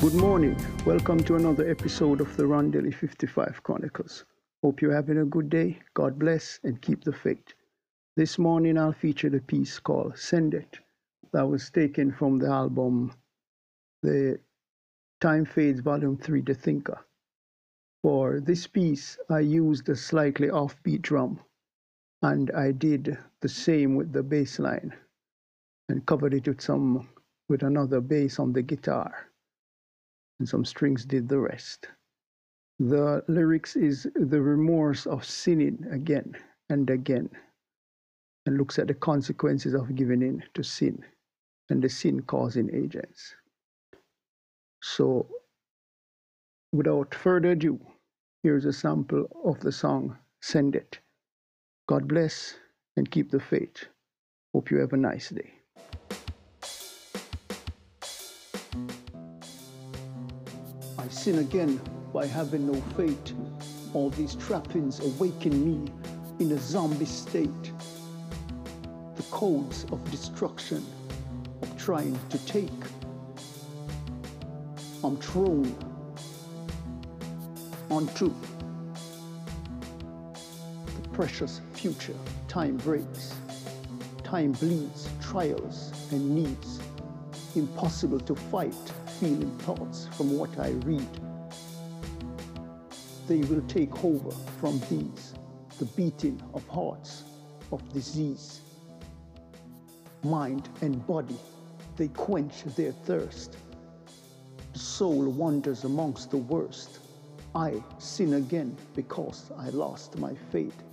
Good morning. Welcome to another episode of the Rondelli 55 Chronicles. Hope you're having a good day. God bless and keep the faith. This morning I'll feature the piece called Sendeth that was taken from the album The Time Fades Volume 3 The Thinker. For this piece, I used a slightly offbeat drum and I did the same with the bass line and covered it with some with another bass on the guitar and some strings did the rest. The lyrics is the remorse of sinning again and again and looks at the consequences of giving in to sin and the sin causing agents. So, without further ado, here's a sample of the song Sendeth. God bless and keep the faith. Hope you have a nice day. I sin again by having no faith. All these trappings awaken me in a zombie state. The codes of destruction, of trying to take. I'm thrown onto the precious future. Time breaks. Time bleeds, trials and needs. Impossible to fight feeling thoughts from what I read. They will take over from these, the beating of hearts, of disease. Mind and body, they quench their thirst. The soul wanders amongst the worst. I sin again because I lost my faith